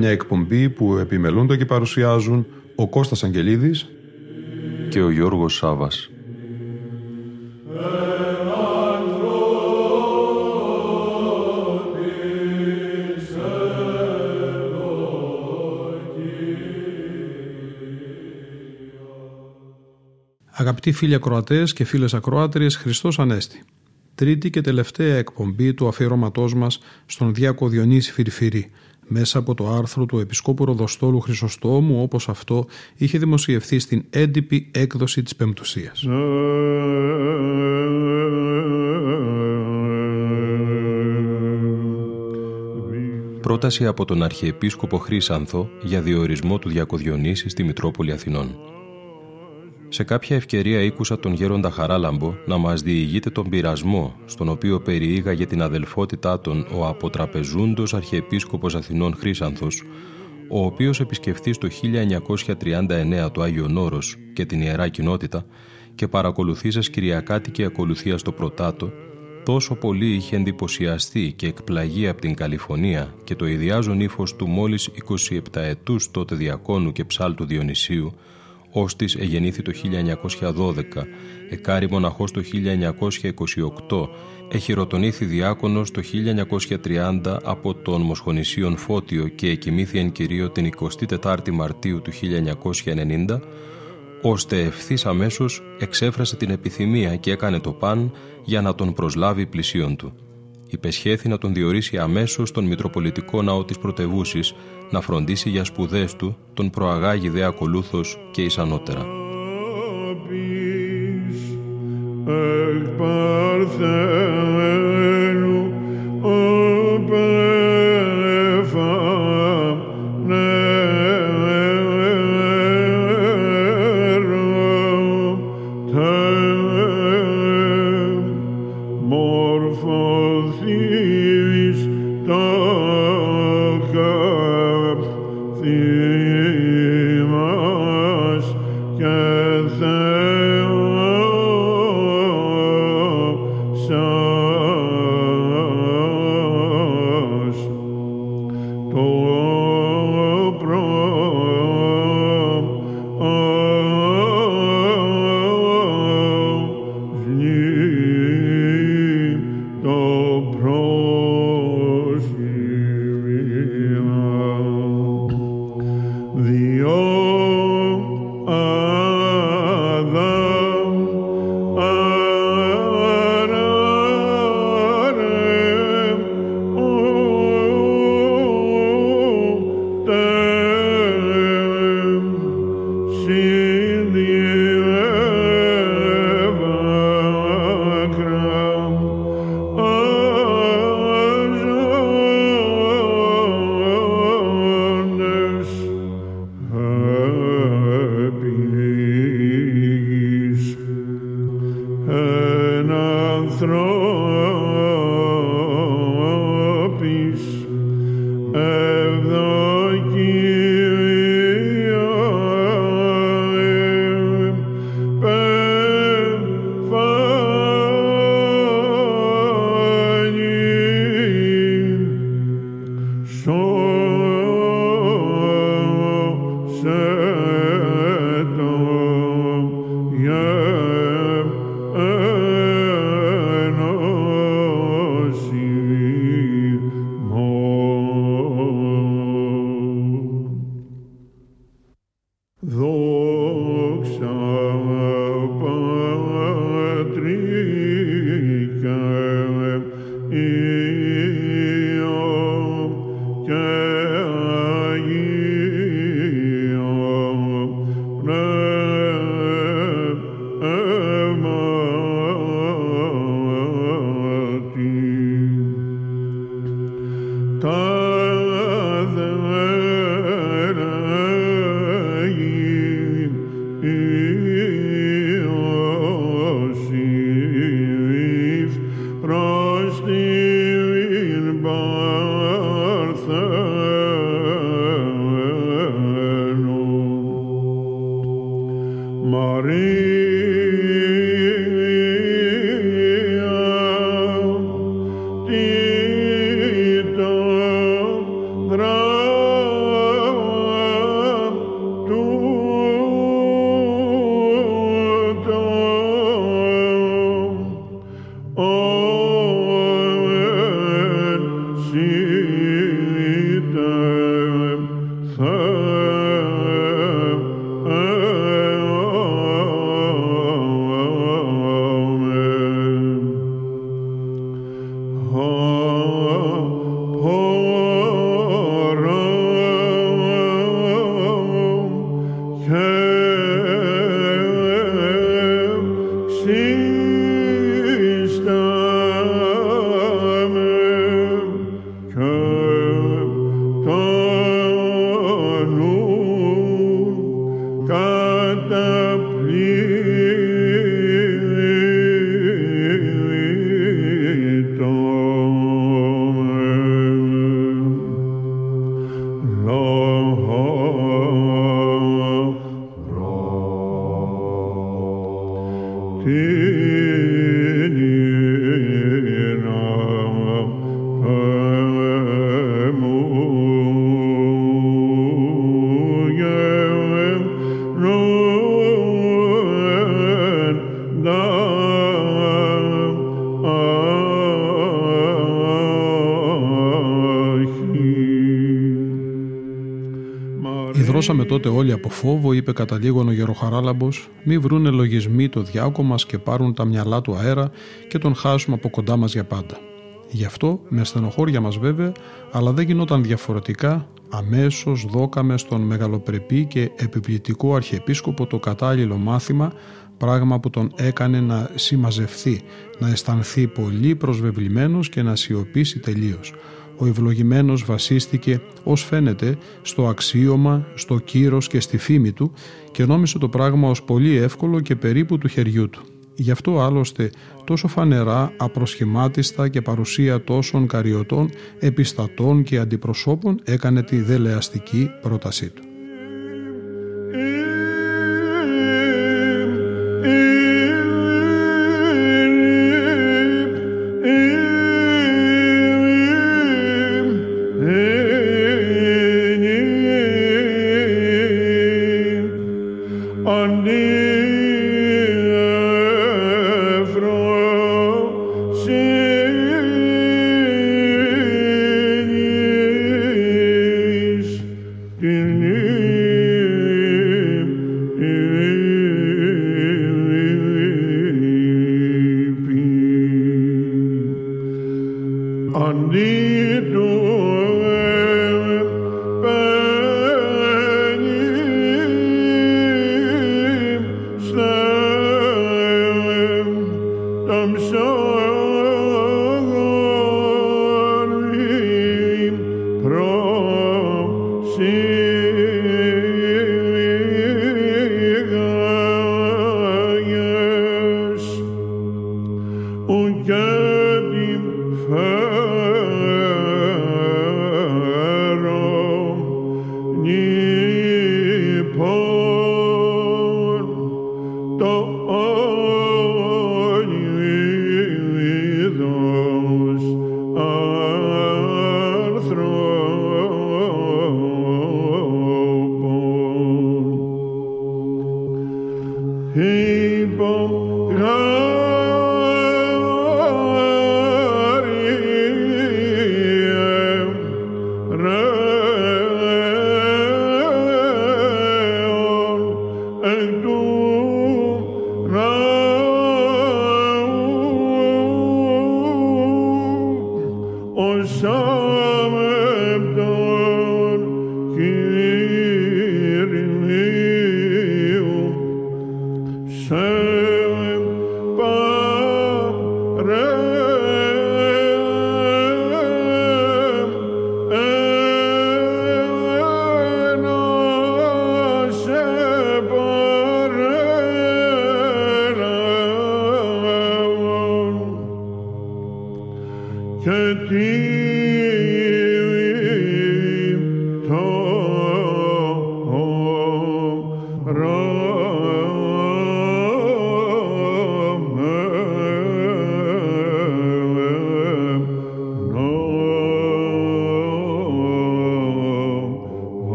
Μια εκπομπή που επιμελούνται και παρουσιάζουν ο Κώστας Αγγελίδης και ο Γιώργος Σάβας. Αγαπητοί φίλοι ακροατές και φίλες ακροάτριες, Χριστός Ανέστη. Τρίτη και τελευταία εκπομπή του αφιερώματός μας στον Διάκο Διονύση Φιρφυρή, μέσα από το άρθρο του Επισκόπου Ροδοστόλου Χρυσοστόμου όπως αυτό είχε δημοσιευθεί στην έντυπη έκδοση της Πεμπτουσίας. Πρόταση από τον Αρχιεπίσκοπο Χρύσανθο για διορισμό του Διακοδιονύση στη Μητρόπολη Αθηνών. Σε κάποια ευκαιρία ήκουσα τον γέροντα Χαράλαμπο να μας διηγείται τον πειρασμό, στον οποίο περιήγαγε την αδελφότητά των ο αποτραπεζούντος Αρχιεπίσκοπος Αθηνών Χρύσανθος, ο οποίος επισκεφθεί το 1939 το Άγιο Νόρος και την Ιερά Κοινότητα και παρακολουθήσας κυριακάτικη ακολουθία στο Πρωτάτο, τόσο πολύ είχε εντυπωσιαστεί και εκπλαγεί από την Καλιφωνία και το ιδιάζον ύφος του μόλις 27 ετούς τότε διακόνου και ψάλτου Διονυσίου, Όστης εγεννήθη το 1912, εκάρι μοναχός το 1928, εχειροτονήθη διάκονος το 1930 από τον Μοσχονησίον Φώτιο και εκοιμήθη εν κυρίω την 24η Μαρτίου του 1990, ώστε ευθύς αμέσως εξέφρασε την επιθυμία και έκανε το παν για να τον προσλάβει πλησίον του υπεσχέθη να τον διορίσει αμέσως στον Μητροπολιτικό Ναό της Πρωτευούσης να φροντίσει για σπουδές του, τον προαγάγει δε ακολούθως και ισανότερα. pro in the air. Τότε όλοι από φόβο, είπε κατά λίγον ο Γεροχαράλαμπος, μη βρούνε λογισμοί το διάκο μας και πάρουν τα μυαλά του αέρα και τον χάσουμε από κοντά μας για πάντα. Γι' αυτό, με στενοχώρια μας βέβαια, αλλά δεν γινόταν διαφορετικά, αμέσως δόκαμε στον μεγαλοπρεπή και επιβλητικό αρχιεπίσκοπο το κατάλληλο μάθημα, πράγμα που τον έκανε να συμμαζευθεί, να αισθανθεί πολύ προσβεβλημένος και να σιωπήσει τελείως ο ευλογημένος βασίστηκε ως φαίνεται στο αξίωμα, στο κύρος και στη φήμη του και νόμισε το πράγμα ως πολύ εύκολο και περίπου του χεριού του. Γι' αυτό άλλωστε τόσο φανερά, απροσχημάτιστα και παρουσία τόσων καριωτών, επιστατών και αντιπροσώπων έκανε τη δελεαστική πρότασή του.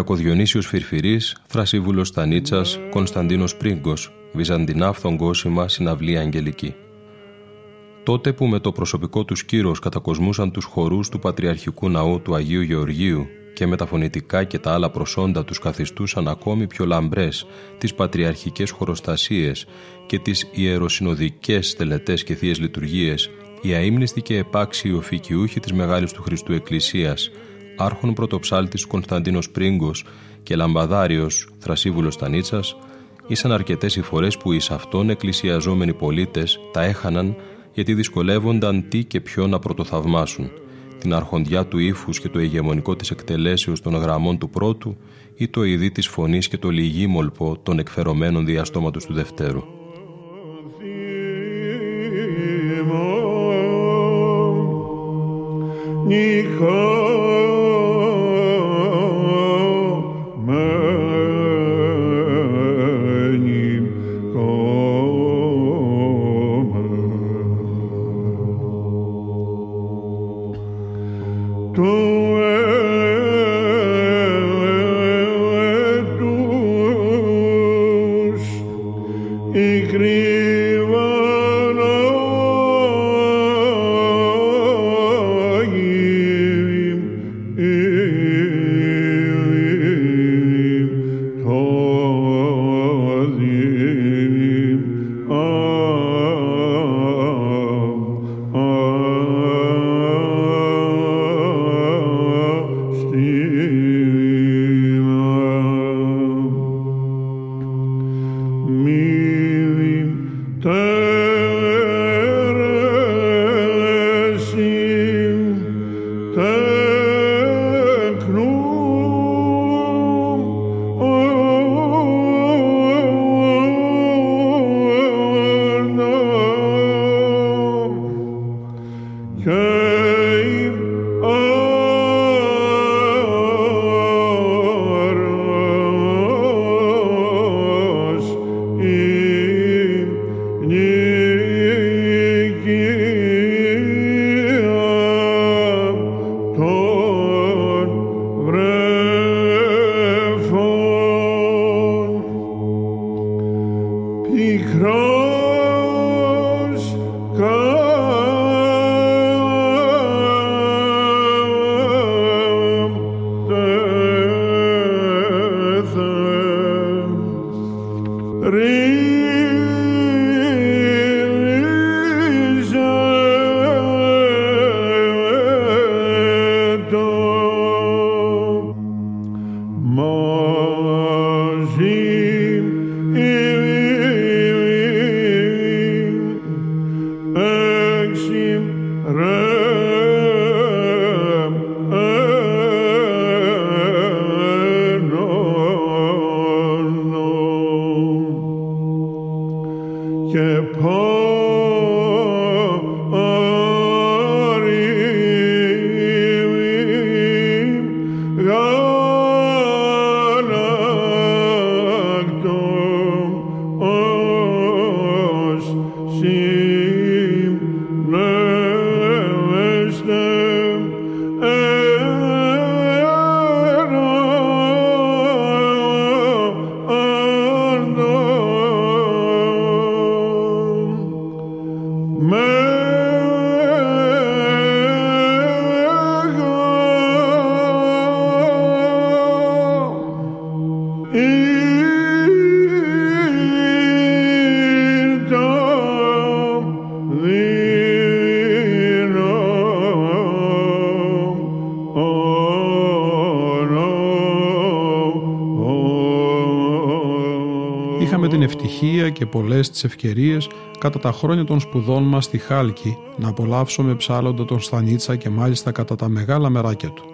Διακοδιονύσιος Φυρφυρής, Θρασίβουλος Στανίτσας, Κωνσταντίνος Πρίγκος, Βυζαντινάφθον Γόσημα, Συναυλία Αγγελική. Τότε που με το προσωπικό τους κύρος κατακοσμούσαν τους χορούς του Πατριαρχικού Ναού του Αγίου Γεωργίου και με τα φωνητικά και τα άλλα προσόντα τους καθιστούσαν ακόμη πιο λαμπρές τις πατριαρχικές χωροστασίες και τις ιεροσυνοδικές τελετές και θείες λειτουργίες, οι αείμνηστοι και επάξιοι οφικιούχοι της Μεγάλης του Χριστού Εκκλησίας, άρχον πρωτοψάλτης Κωνσταντίνος Πρίγκος και λαμπαδάριος Θρασίβουλος Τανίτσας, ήσαν αρκετές οι φορές που εις αυτόν εκκλησιαζόμενοι πολίτες τα έχαναν γιατί δυσκολεύονταν τι και ποιο να πρωτοθαυμάσουν, την αρχοντιά του ύφους και το ηγεμονικό της εκτελέσεως των γραμμών του πρώτου ή το ειδή της φωνής και το λυγίμολπο των εκφερωμένων διαστόματος του δευτέρου. Και πολλές τις ευκαιρίες κατά τα χρόνια των σπουδών μας στη Χάλκη να απολαύσουμε ψάλλοντα τον Στανίτσα και μάλιστα κατά τα μεγάλα μεράκια του.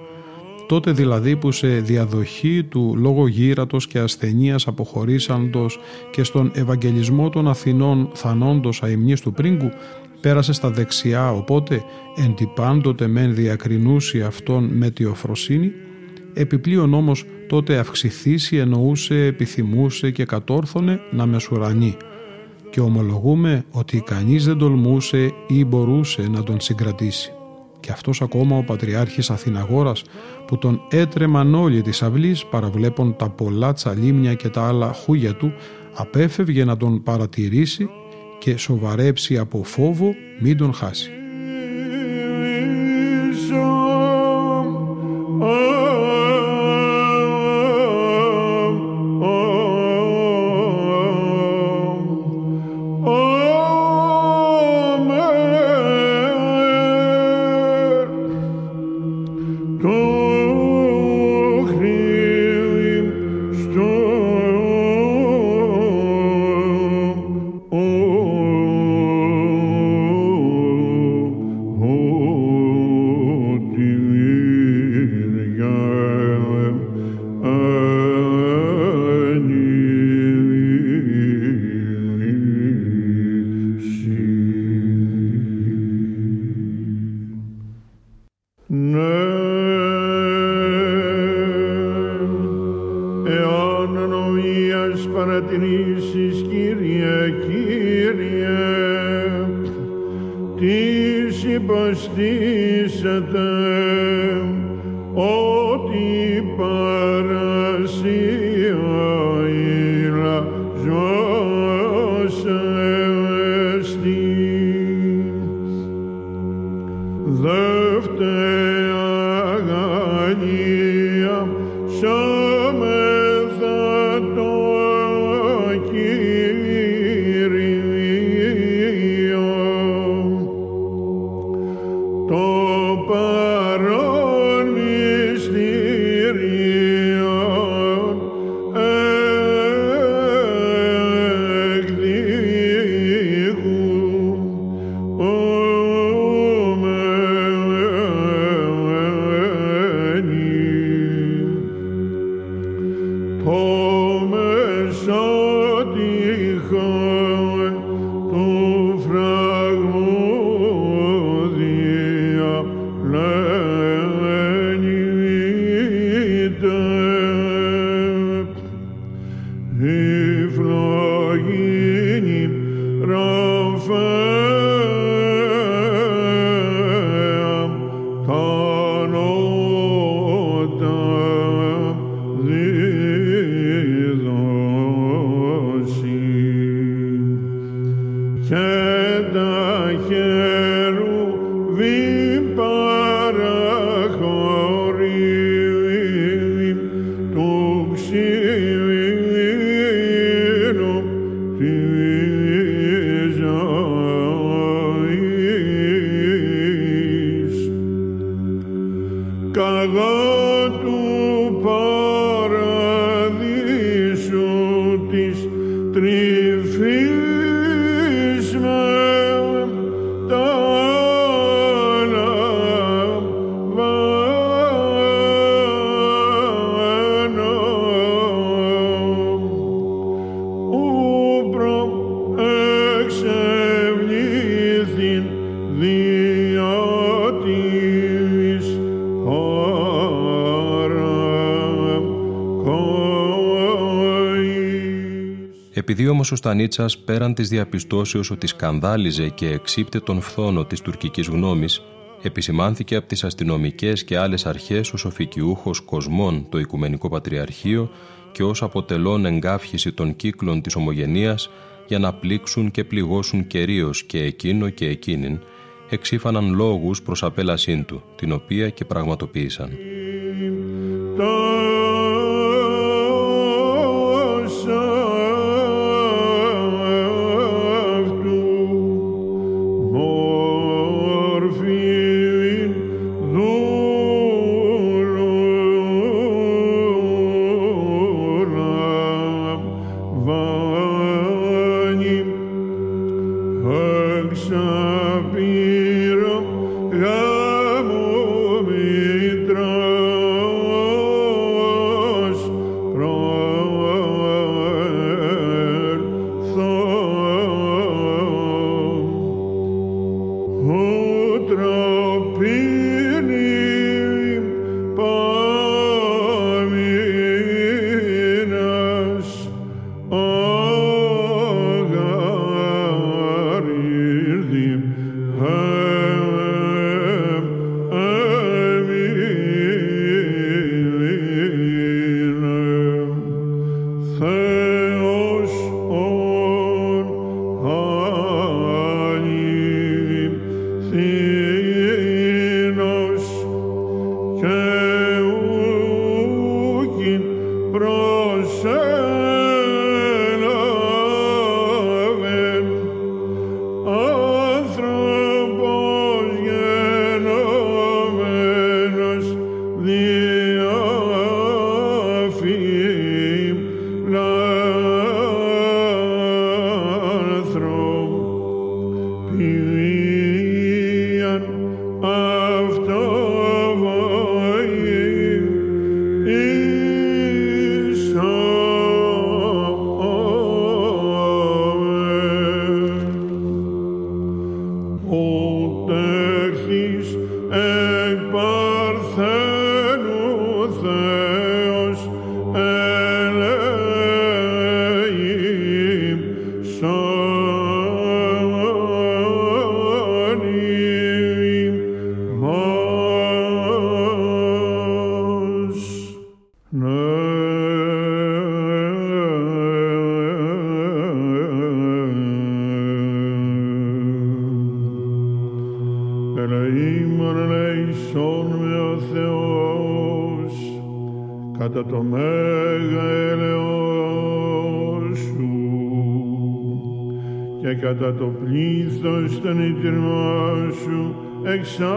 τότε δηλαδή που σε διαδοχή του λόγω γύρατος και ασθενείας αποχωρήσαντος και στον Ευαγγελισμό των Αθηνών θανόντος αημνής του πρίγκου πέρασε στα δεξιά οπότε εντυπάντοτε μεν διακρινούσι αυτόν με τη οφροσύνη επιπλέον όμως τότε αυξηθήσει εννοούσε, επιθυμούσε και κατόρθωνε να μεσουρανεί και ομολογούμε ότι κανείς δεν τολμούσε ή μπορούσε να τον συγκρατήσει. Και αυτός ακόμα ο Πατριάρχης Αθηναγόρας που τον έτρεμαν όλοι της αυλής παραβλέπων τα πολλά τσαλίμια και τα άλλα χούγια του απέφευγε να τον παρατηρήσει και σοβαρέψει από φόβο μην τον χάσει. Adonai Επειδή όμως ο Στανίτσας πέραν της διαπιστώσεως ότι σκανδάλιζε και εξύπτε τον φθόνο της τουρκικής γνώμης, επισημάνθηκε από τις αστυνομικές και άλλες αρχές ως οφικιούχος κοσμών το Οικουμενικό Πατριαρχείο και ως αποτελών εγκάφχηση των κύκλων της ομογενείας για να πλήξουν και πληγώσουν κυρίως και εκείνο και εκείνην, εξήφαναν λόγους προς απέλασήν του, την οποία και πραγματοποίησαν. Rabbi, Rabbi. Κατά το πλήθος των ιτρμών σου εξάλληψον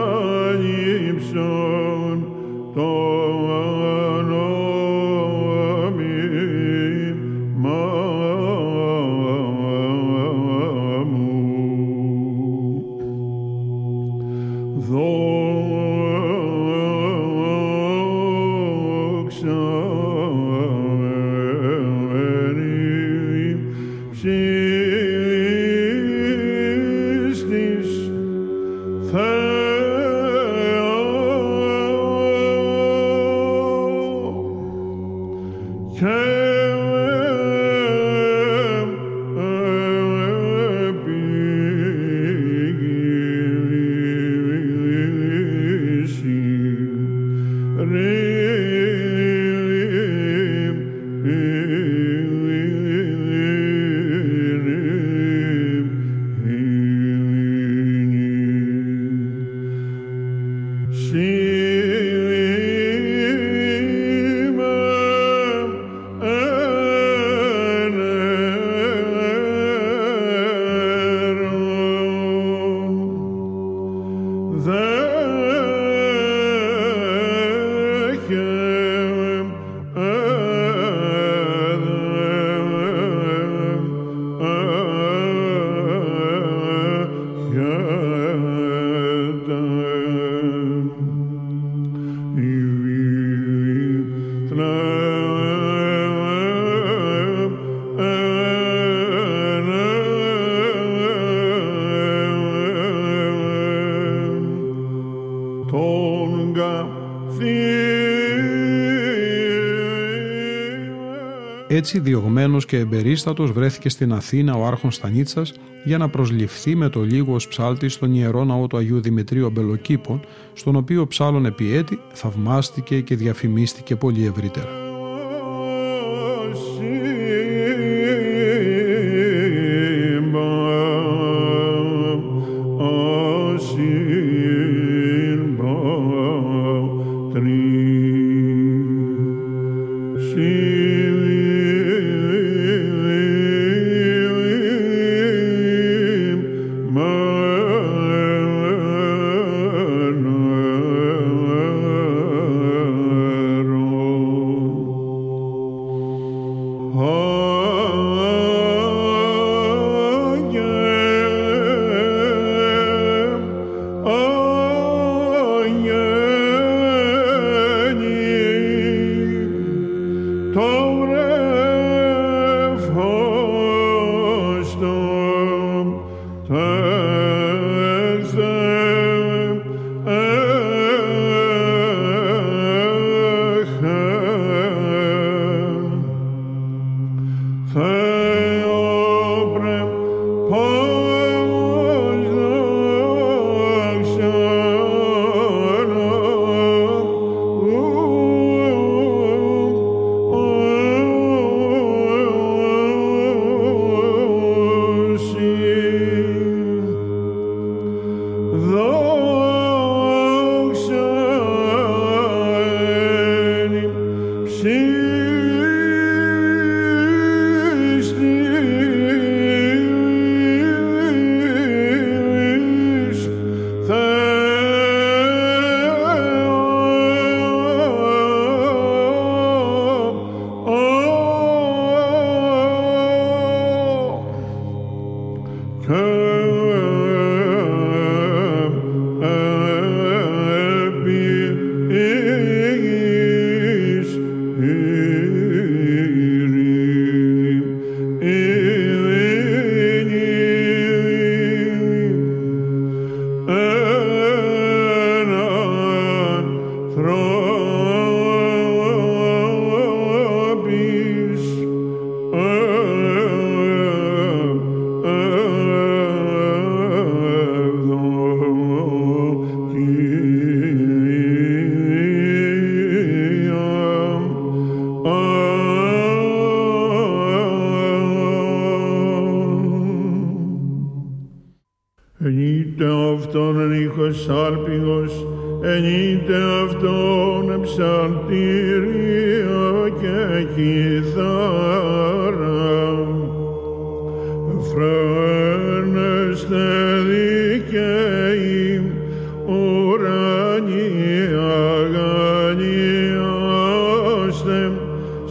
Έτσι, διωγμένος και εμπερίστατος βρέθηκε στην Αθήνα ο άρχον Στανίτσας για να προσληφθεί με το λίγο ως ψάλτη στον Ιερό Ναό του Αγίου Δημητρίου Αμπελοκήπων, στον οποίο ψάλων επί έτη θαυμάστηκε και διαφημίστηκε πολύ ευρύτερα.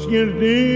Skinner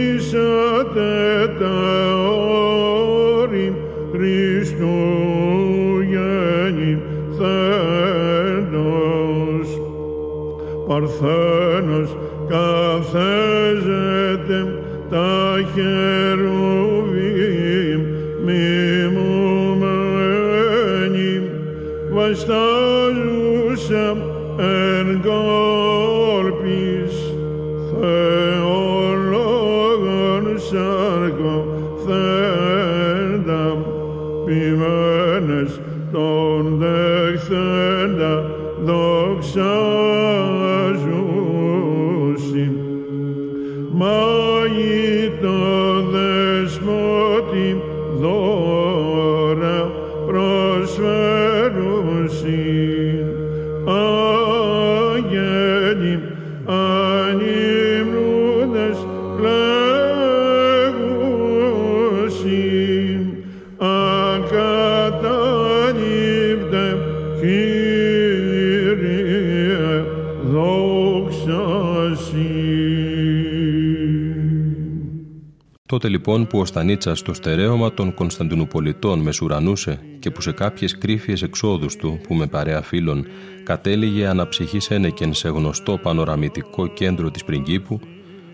λοιπόν που ο Στανίτσας στο στερέωμα των Κωνσταντινουπολιτών μεσουρανούσε και που σε κάποιες κρύφιες εξόδους του που με παρέα φίλων κατέληγε αναψυχής ένεκεν σε γνωστό πανοραμητικό κέντρο της Πριγκίπου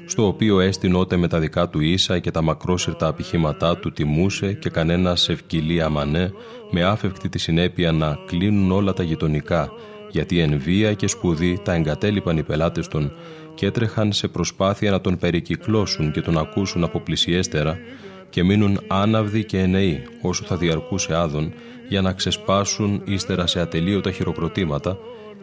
στο οποίο έστεινότε με τα δικά του ίσα και τα μακρόσυρτα απηχήματά του τιμούσε και κανένα ευκυλία αμανέ με άφευκτη τη συνέπεια να κλείνουν όλα τα γειτονικά γιατί εν βία και σπουδή τα εγκατέλειπαν οι πελάτες των και έτρεχαν σε προσπάθεια να τον περικυκλώσουν και τον ακούσουν από πλησιέστερα και μείνουν άναυδοι και ενεοί όσο θα διαρκούσε άδων για να ξεσπάσουν ύστερα σε ατελείωτα χειροκροτήματα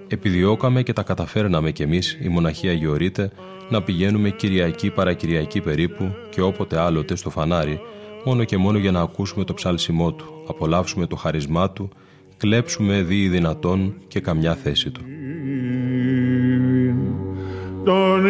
επιδιώκαμε και τα καταφέρναμε κι εμείς η μοναχία Γεωρίτε να πηγαίνουμε Κυριακή παρακυριακή περίπου και όποτε άλλοτε στο φανάρι μόνο και μόνο για να ακούσουμε το ψάλσιμό του, απολαύσουμε το χαρισμά του, κλέψουμε δι δυνατόν και καμιά θέση του. Τον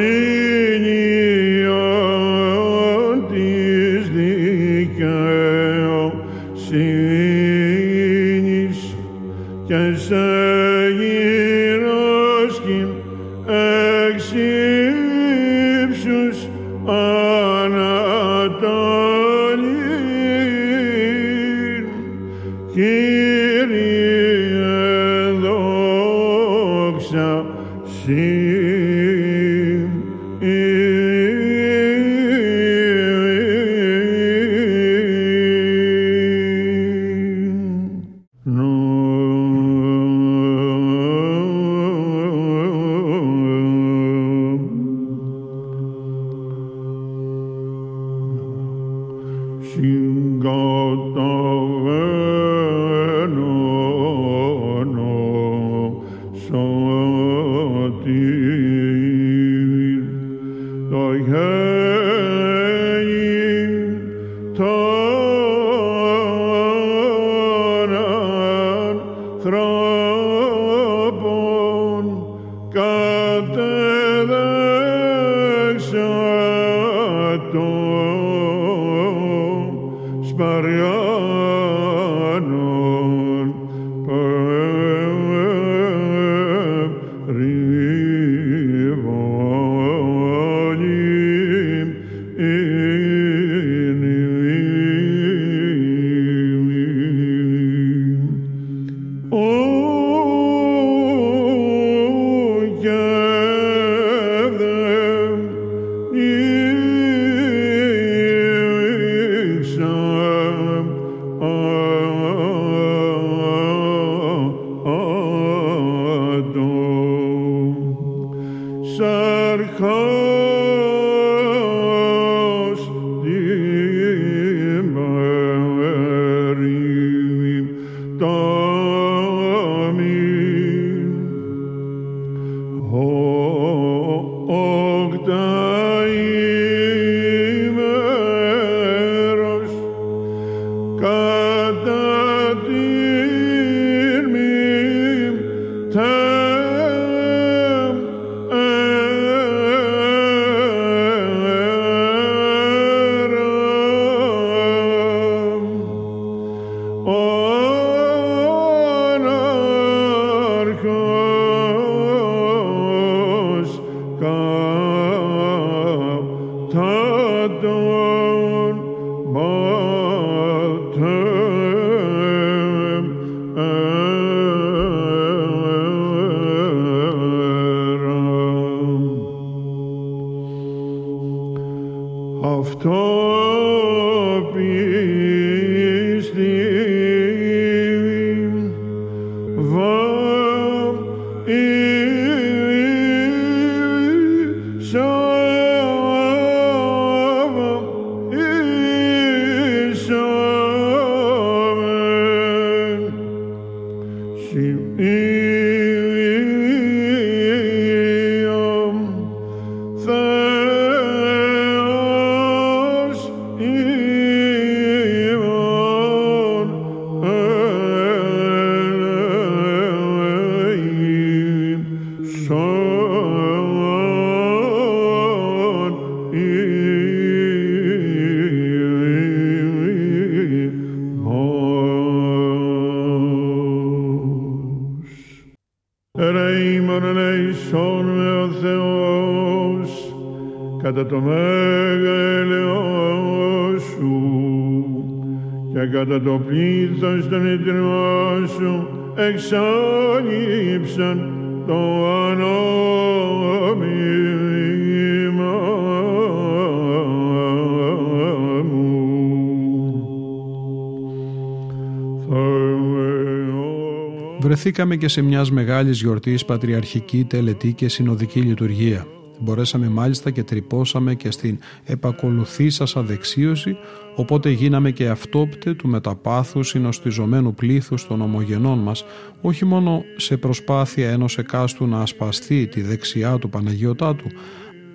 Βρεθήκαμε και σε μιας μεγάλης γιορτής πατριαρχική, τελετή και συνοδική λειτουργία. Μπορέσαμε μάλιστα και τρυπώσαμε και στην επακολουθήσασα δεξίωση, οπότε γίναμε και αυτόπτε του μεταπάθους συνοστιζομένου πλήθους των ομογενών μας, όχι μόνο σε προσπάθεια ενός εκάστου να ασπαστεί τη δεξιά του Παναγιωτά του,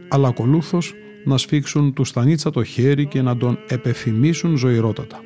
αλλά ακολούθως να σφίξουν του στανίτσα το χέρι και να τον επεφημίσουν ζωηρότατα.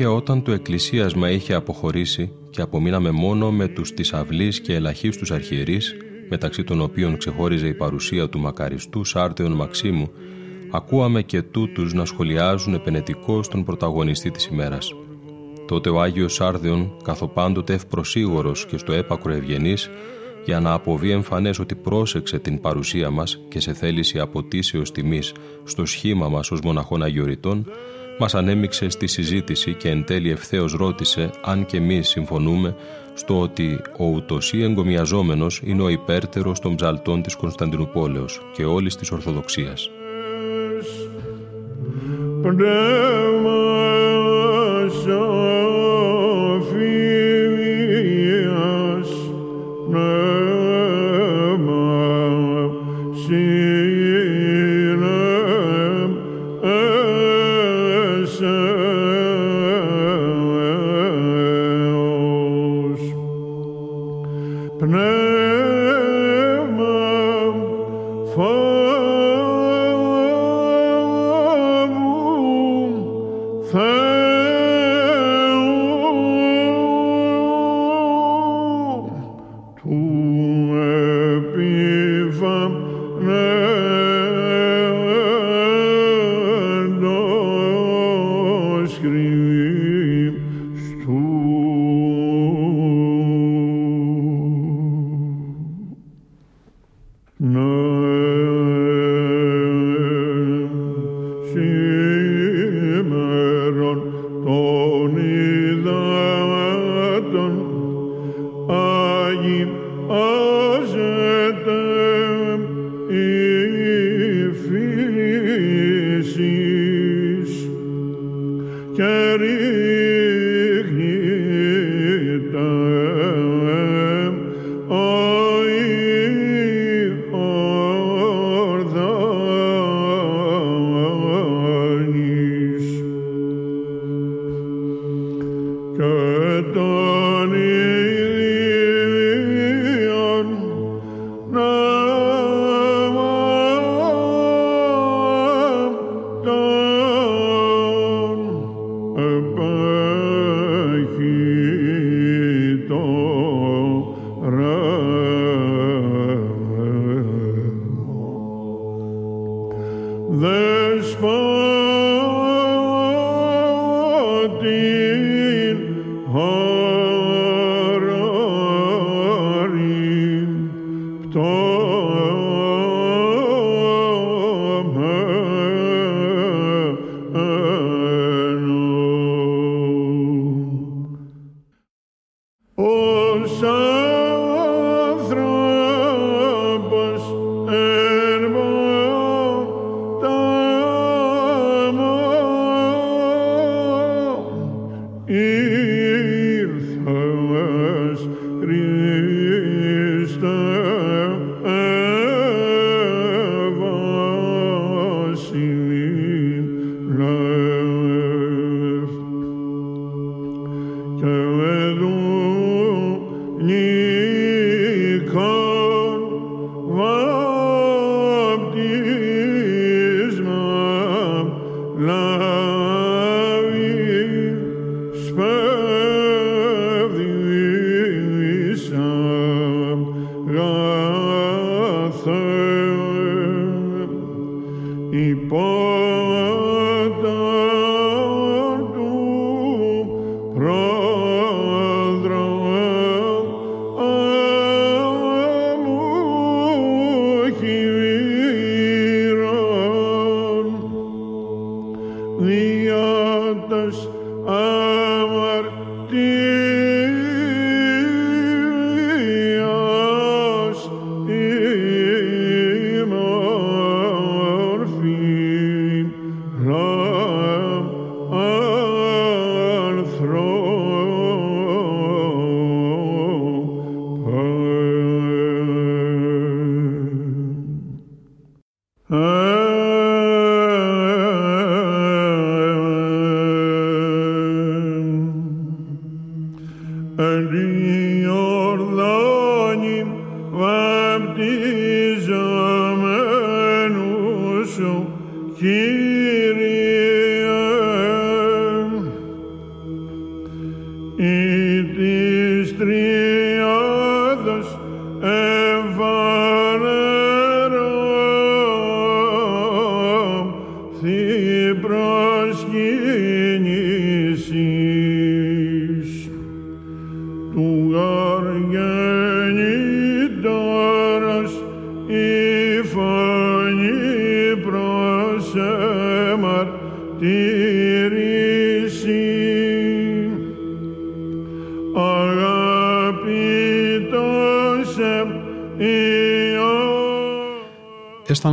Συνέχεια όταν το εκκλησίασμα είχε αποχωρήσει και απομείναμε μόνο με τους της αυλής και ελαχίστους αρχιερείς, μεταξύ των οποίων ξεχώριζε η παρουσία του μακαριστού Σάρτεων Μαξίμου, ακούαμε και τούτους να σχολιάζουν επενετικό τον πρωταγωνιστή της ημέρας. Τότε ο Άγιος Σάρδεον, καθοπάντοτε ευπροσίγωρος και στο έπακρο ευγενής, για να αποβεί εμφανές ότι πρόσεξε την παρουσία μας και σε θέληση αποτίσεως τιμής στο σχήμα μας ως μοναχών αγιοριτών, μας ανέμειξε στη συζήτηση και εν τέλει ευθέως ρώτησε αν και εμείς συμφωνούμε στο ότι ο ούτωσί εγκομιαζόμενος είναι ο υπέρτερος των ψαλτών της Κωνσταντινούπολεως και όλης της Ορθοδοξίας. Spur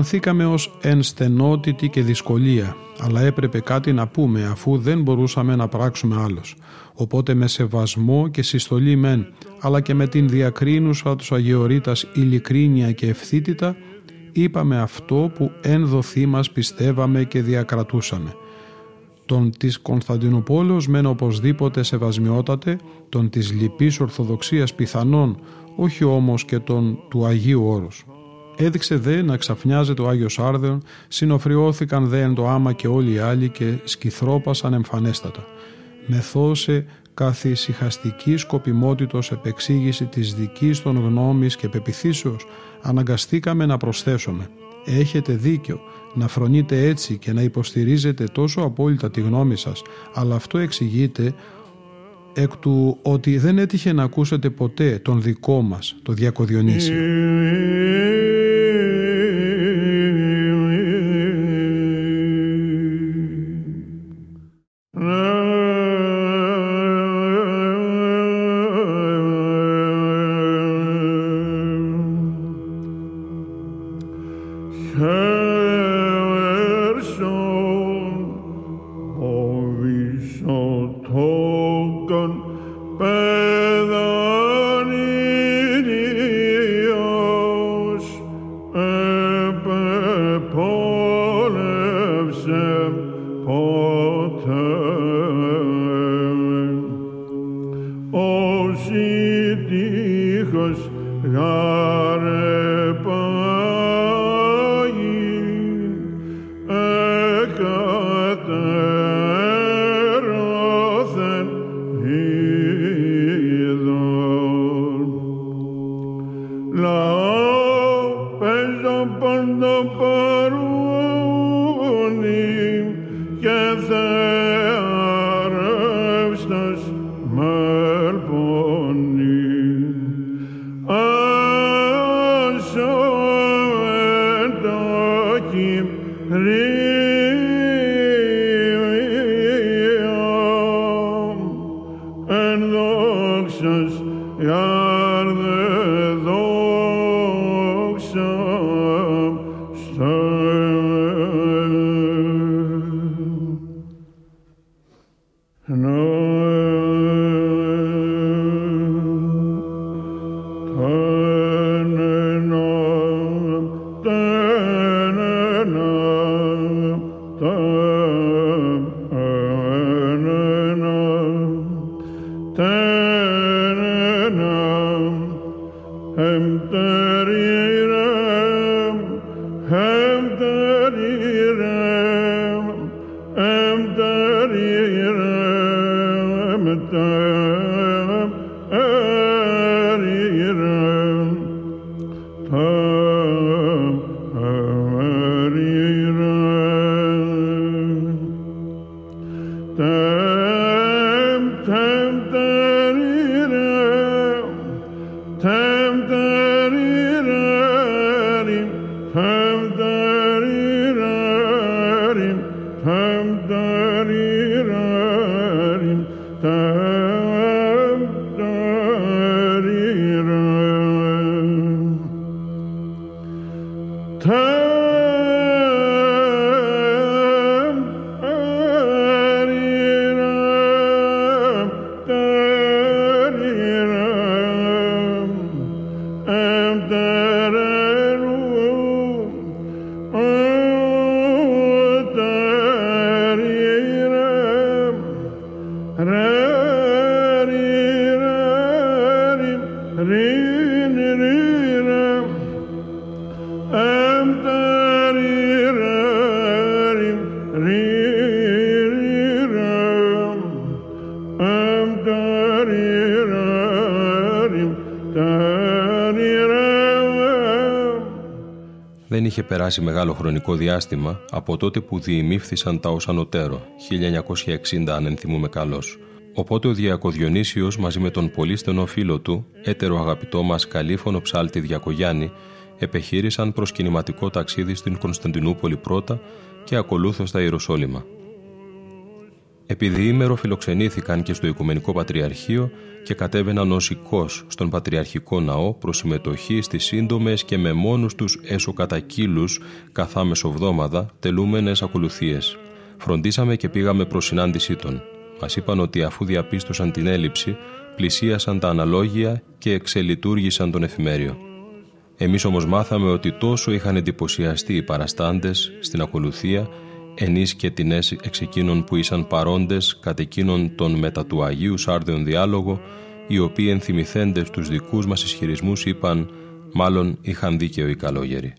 Αισθανθήκαμε ως ενστενότητη και δυσκολία, αλλά έπρεπε κάτι να πούμε αφού δεν μπορούσαμε να πράξουμε άλλος. Οπότε με σεβασμό και συστολή μεν, αλλά και με την διακρίνουσα τους Αγιορείτας ειλικρίνεια και ευθύτητα, είπαμε αυτό που ένδοθή μας πιστεύαμε και διακρατούσαμε. Τον της Κωνσταντινούπολεως μεν οπωσδήποτε σεβασμιότατε, τον της λυπής Ορθοδοξίας πιθανόν, όχι όμως και τον του Αγίου Όρους. Έδειξε δε να ξαφνιάζεται ο Άγιος Άρδεον, συνοφριώθηκαν δε εν το άμα και όλοι οι άλλοι και σκυθρόπασαν εμφανέστατα. Μεθώσε καθησυχαστική σκοπιμότητος επεξήγηση της δικής των γνώμης και πεπιθήσεως, αναγκαστήκαμε να προσθέσουμε. Έχετε δίκιο να φρονείτε έτσι και να υποστηρίζετε τόσο απόλυτα τη γνώμη σας, αλλά αυτό εξηγείται εκ του ότι δεν έτυχε να ακούσετε ποτέ τον δικό μας, το Διακοδιονύσιο. Είχε περάσει μεγάλο χρονικό διάστημα από τότε που διημήφθησαν τα ως ανωτέρω, 1960 αν ενθυμούμε καλώς. Οπότε ο Διακοδιονύσιος μαζί με τον πολύ στενό φίλο του, έτερο αγαπητό μας καλήφωνο ψάλτη Διακογιάννη, επεχείρησαν προς κινηματικό ταξίδι στην Κωνσταντινούπολη πρώτα και ακολούθως στα Ιεροσόλυμα. Επειδή ήμερο φιλοξενήθηκαν και στο Οικουμενικό Πατριαρχείο και κατέβαιναν ως οικός στον Πατριαρχικό Ναό προς συμμετοχή στις σύντομες και με μόνους τους εσωκατακύλους καθά μεσοβδόμαδα τελούμενες ακολουθίες. Φροντίσαμε και πήγαμε προς συνάντησή των. Μας είπαν ότι αφού διαπίστωσαν την έλλειψη, πλησίασαν τα αναλόγια και εξελιτούργησαν τον εφημέριο. Εμείς όμως μάθαμε ότι τόσο είχαν εντυπωσιαστεί οι παραστάντες στην ακολουθία ενείς και τινές εξ εκείνων που ήσαν παρόντες κατ' εκείνον τον μετά του Αγίου Σάρδεων διάλογο, οι οποίοι ενθυμηθέντες τους δικούς μας ισχυρισμούς είπαν «Μάλλον είχαν δίκαιο οι καλόγεροι».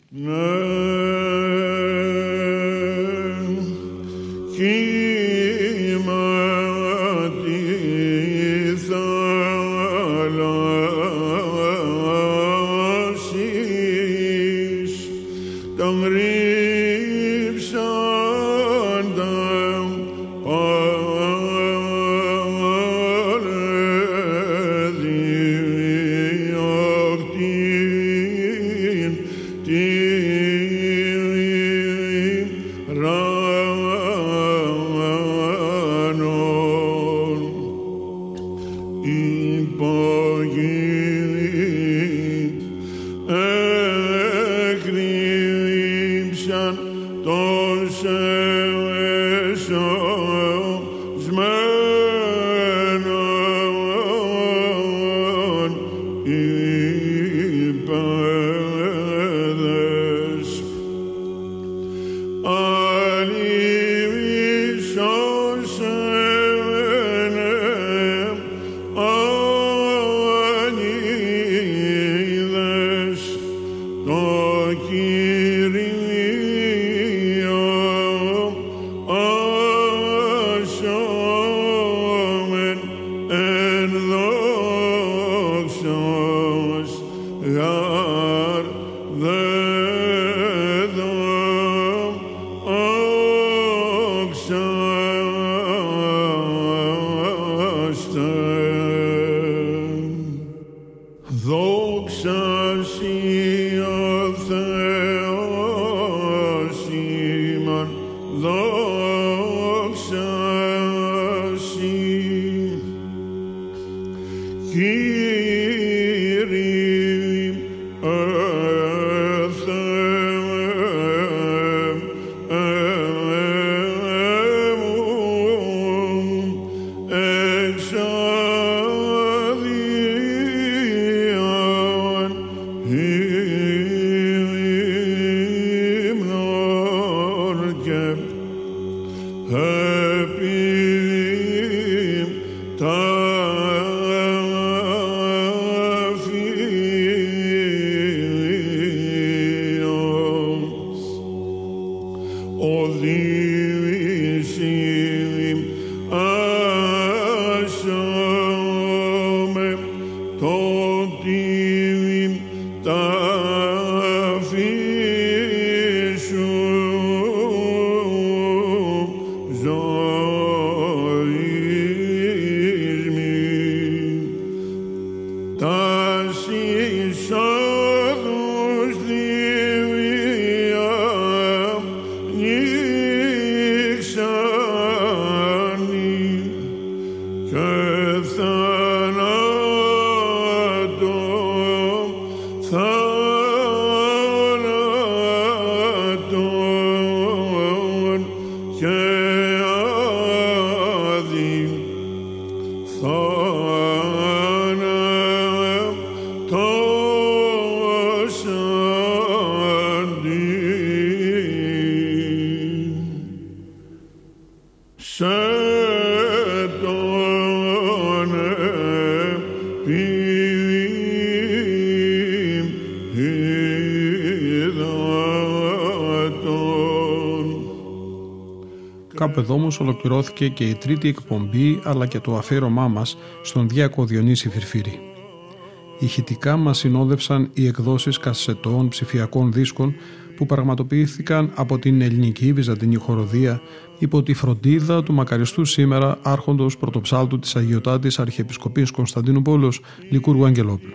Κάπου εδώ όμως ολοκληρώθηκε και η τρίτη εκπομπή αλλά και το αφαίρομά μας στον Διακό Διονύση Φυρφύρη. Ηχητικά μας συνόδευσαν οι εκδόσεις κασετών ψηφιακών δίσκων που πραγματοποιήθηκαν από την ελληνική βυζαντινή χοροδία υπό τη φροντίδα του μακαριστού σήμερα άρχοντος πρωτοψάλτου της Αγιωτάτης Αρχιεπισκοπής Κωνσταντίνου Πόλος Λικούργου Αγγελόπουλου.